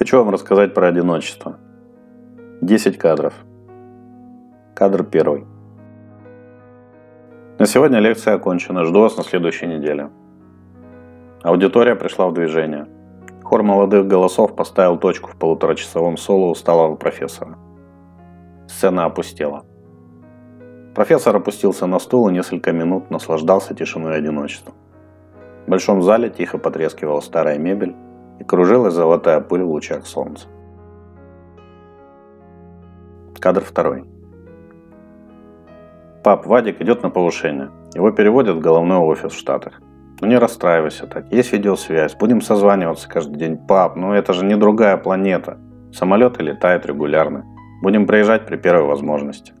Хочу вам рассказать про одиночество. 10 кадров. Кадр первый. На сегодня лекция окончена. Жду вас на следующей неделе. Аудитория пришла в движение. Хор молодых голосов поставил точку в полуторачасовом соло усталого профессора. Сцена опустела. Профессор опустился на стул и несколько минут наслаждался тишиной и одиночеством. В большом зале тихо потрескивала старая мебель и кружилась золотая пыль в лучах солнца. Кадр второй. Пап, Вадик идет на повышение. Его переводят в головной офис в Штатах. Ну не расстраивайся так. Есть видеосвязь. Будем созваниваться каждый день. Пап, ну это же не другая планета. Самолеты летают регулярно. Будем приезжать при первой возможности.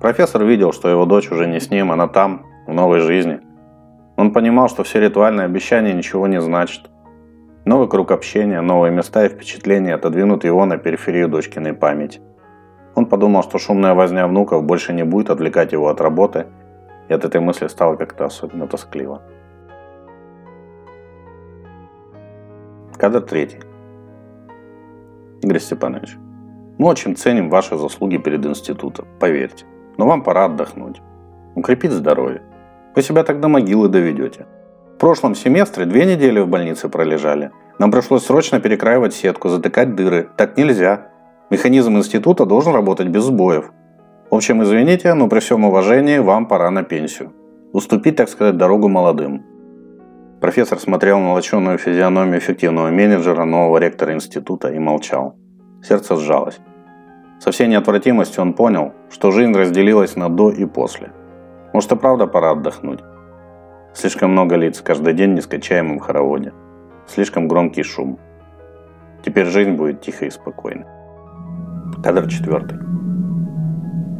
Профессор видел, что его дочь уже не с ним, она там, в новой жизни. Он понимал, что все ритуальные обещания ничего не значат. Новый круг общения, новые места и впечатления отодвинут его на периферию дочкиной памяти. Он подумал, что шумная возня внуков больше не будет отвлекать его от работы, и от этой мысли стало как-то особенно тоскливо. Кадр третий. Игорь Степанович, мы очень ценим ваши заслуги перед институтом, поверьте. Но вам пора отдохнуть. Укрепить здоровье. Вы себя до могилы доведете. В прошлом семестре две недели в больнице пролежали. Нам пришлось срочно перекраивать сетку, затыкать дыры. Так нельзя. Механизм института должен работать без сбоев. В общем, извините, но при всем уважении вам пора на пенсию. Уступить, так сказать, дорогу молодым. Профессор смотрел на лоченую физиономию эффективного менеджера, нового ректора института и молчал. Сердце сжалось. Со всей неотвратимостью он понял, что жизнь разделилась на до и после. Может и правда пора отдохнуть. Слишком много лиц каждый день в нескачаемом хороводе. Слишком громкий шум. Теперь жизнь будет тихой и спокойной. Кадр четвертый.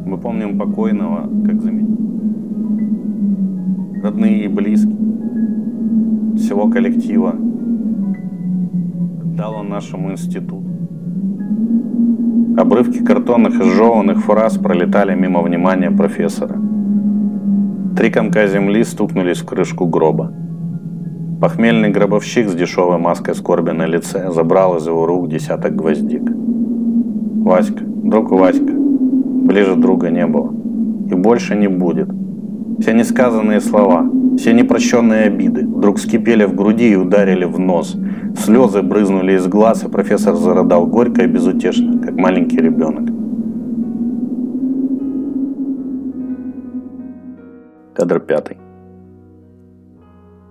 Мы помним покойного, как заметить. Родные и близкие. Всего коллектива. Дал он нашему институту. Обрывки картонных и сжеванных фраз пролетали мимо внимания профессора. Три комка земли стукнулись в крышку гроба. Похмельный гробовщик с дешевой маской скорби на лице забрал из его рук десяток гвоздик. Васька, друг Васька, ближе друга не было. И больше не будет. Все несказанные слова, все непрощенные обиды вдруг вскипели в груди и ударили в нос. Слезы брызнули из глаз, и профессор зарыдал горько и безутешно, как маленький ребенок. Кадр пятый.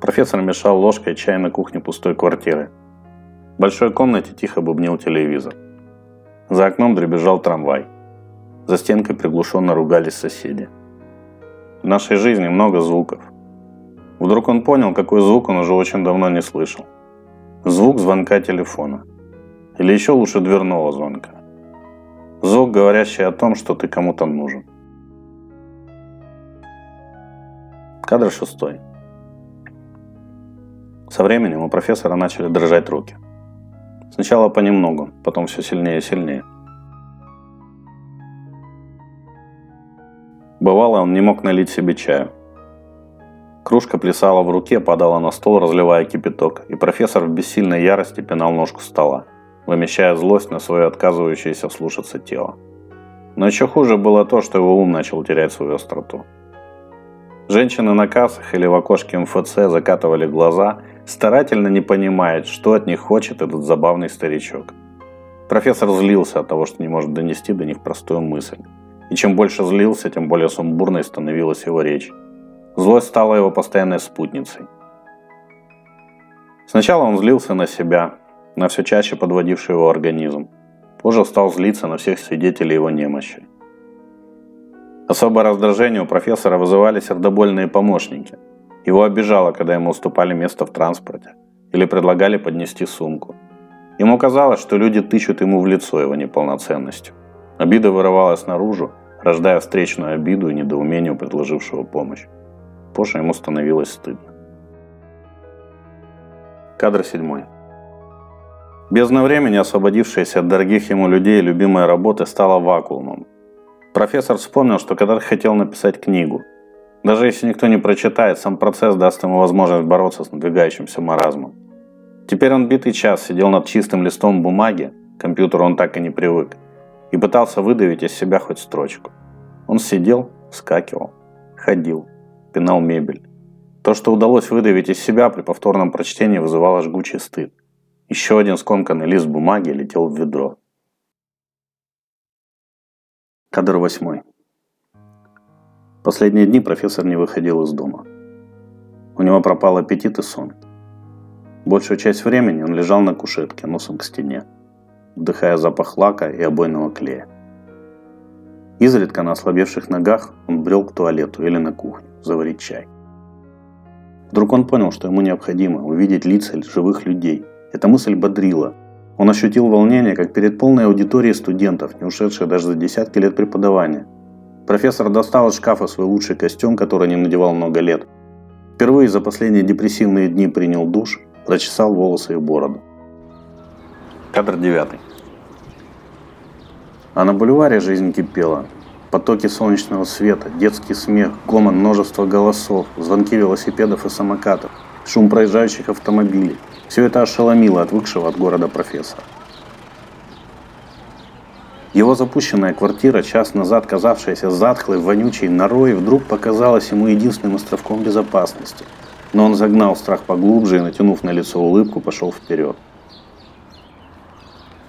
Профессор мешал ложкой чай на кухне пустой квартиры. В большой комнате тихо бубнил телевизор. За окном дребезжал трамвай. За стенкой приглушенно ругались соседи. В нашей жизни много звуков. Вдруг он понял, какой звук он уже очень давно не слышал. Звук звонка телефона. Или еще лучше дверного звонка. Звук, говорящий о том, что ты кому-то нужен. Кадр шестой. Со временем у профессора начали дрожать руки. Сначала понемногу, потом все сильнее и сильнее. Бывало, он не мог налить себе чаю. Кружка плясала в руке, падала на стол, разливая кипяток, и профессор в бессильной ярости пинал ножку стола, вымещая злость на свое отказывающееся слушаться тело. Но еще хуже было то, что его ум начал терять свою остроту. Женщины на кассах или в окошке МФЦ закатывали глаза, старательно не понимая, что от них хочет этот забавный старичок. Профессор злился от того, что не может донести до них простую мысль. И чем больше злился, тем более сумбурной становилась его речь. Злость стала его постоянной спутницей. Сначала он злился на себя, на все чаще подводивший его организм. Позже стал злиться на всех свидетелей его немощи. Особое раздражение у профессора вызывали сердобольные помощники. Его обижало, когда ему уступали место в транспорте или предлагали поднести сумку. Ему казалось, что люди тычут ему в лицо его неполноценностью. Обида вырывалась наружу, рождая встречную обиду и недоумение у предложившего помощь. Позже ему становилось стыдно. Кадр седьмой. Бездна времени, освободившаяся от дорогих ему людей и любимой работы, стала вакуумом. Профессор вспомнил, что когда хотел написать книгу. Даже если никто не прочитает, сам процесс даст ему возможность бороться с надвигающимся маразмом. Теперь он битый час сидел над чистым листом бумаги, к компьютеру он так и не привык, и пытался выдавить из себя хоть строчку. Он сидел, вскакивал, ходил, пинал мебель. То, что удалось выдавить из себя при повторном прочтении, вызывало жгучий стыд. Еще один скомканный лист бумаги летел в ведро. Кадр восьмой. Последние дни профессор не выходил из дома. У него пропал аппетит и сон. Большую часть времени он лежал на кушетке, носом к стене, вдыхая запах лака и обойного клея. Изредка на ослабевших ногах он брел к туалету или на кухню заварить чай. Вдруг он понял, что ему необходимо увидеть лица живых людей. Эта мысль бодрила. Он ощутил волнение, как перед полной аудиторией студентов, не ушедших даже за десятки лет преподавания. Профессор достал из шкафа свой лучший костюм, который не надевал много лет. Впервые за последние депрессивные дни принял душ, прочесал волосы и бороду. Кадр девятый. А на бульваре жизнь кипела. Потоки солнечного света, детский смех, гомон множества голосов, звонки велосипедов и самокатов, шум проезжающих автомобилей. Все это ошеломило отвыкшего от города профессора. Его запущенная квартира, час назад казавшаяся затхлой, вонючей норой, вдруг показалась ему единственным островком безопасности. Но он загнал страх поглубже и, натянув на лицо улыбку, пошел вперед.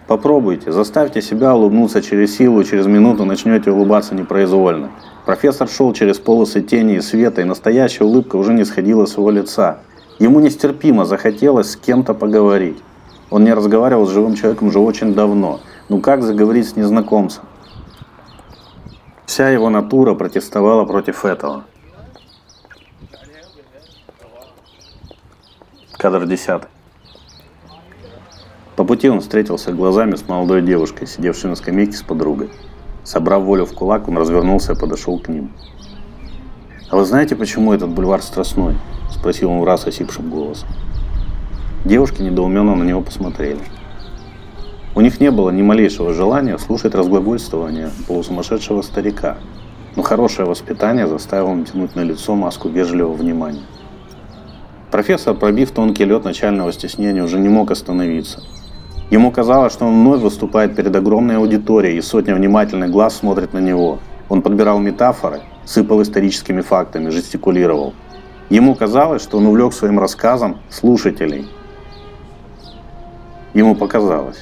Попробуйте, заставьте себя улыбнуться через силу, через минуту начнете улыбаться непроизвольно. Профессор шел через полосы тени и света, и настоящая улыбка уже не сходила с его лица. Ему нестерпимо захотелось с кем-то поговорить. Он не разговаривал с живым человеком уже очень давно. Ну как заговорить с незнакомцем? Вся его натура протестовала против этого. Кадр десятый. По пути он встретился глазами с молодой девушкой, сидевшей на скамейке с подругой. Собрав волю в кулак, он развернулся и подошел к ним. «А вы знаете, почему этот бульвар Страстной?» – спросил он в раз осипшим голосом. Девушки недоуменно на него посмотрели. У них не было ни малейшего желания слушать разглагольствование полусумасшедшего старика, но хорошее воспитание заставило натянуть на лицо маску вежливого внимания. Профессор, пробив тонкий лед начального стеснения, уже не мог остановиться – Ему казалось, что он вновь выступает перед огромной аудиторией, и сотня внимательных глаз смотрит на него. Он подбирал метафоры, сыпал историческими фактами, жестикулировал. Ему казалось, что он увлек своим рассказом слушателей. Ему показалось.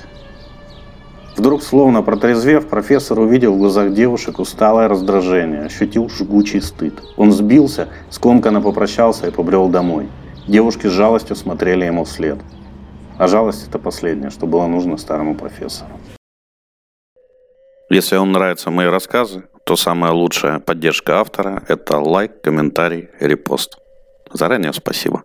Вдруг, словно протрезвев, профессор увидел в глазах девушек усталое раздражение, ощутил жгучий стыд. Он сбился, скомканно попрощался и побрел домой. Девушки с жалостью смотрели ему вслед. А жалость это последнее, что было нужно старому профессору. Если вам нравятся мои рассказы, то самая лучшая поддержка автора – это лайк, комментарий, репост. Заранее спасибо.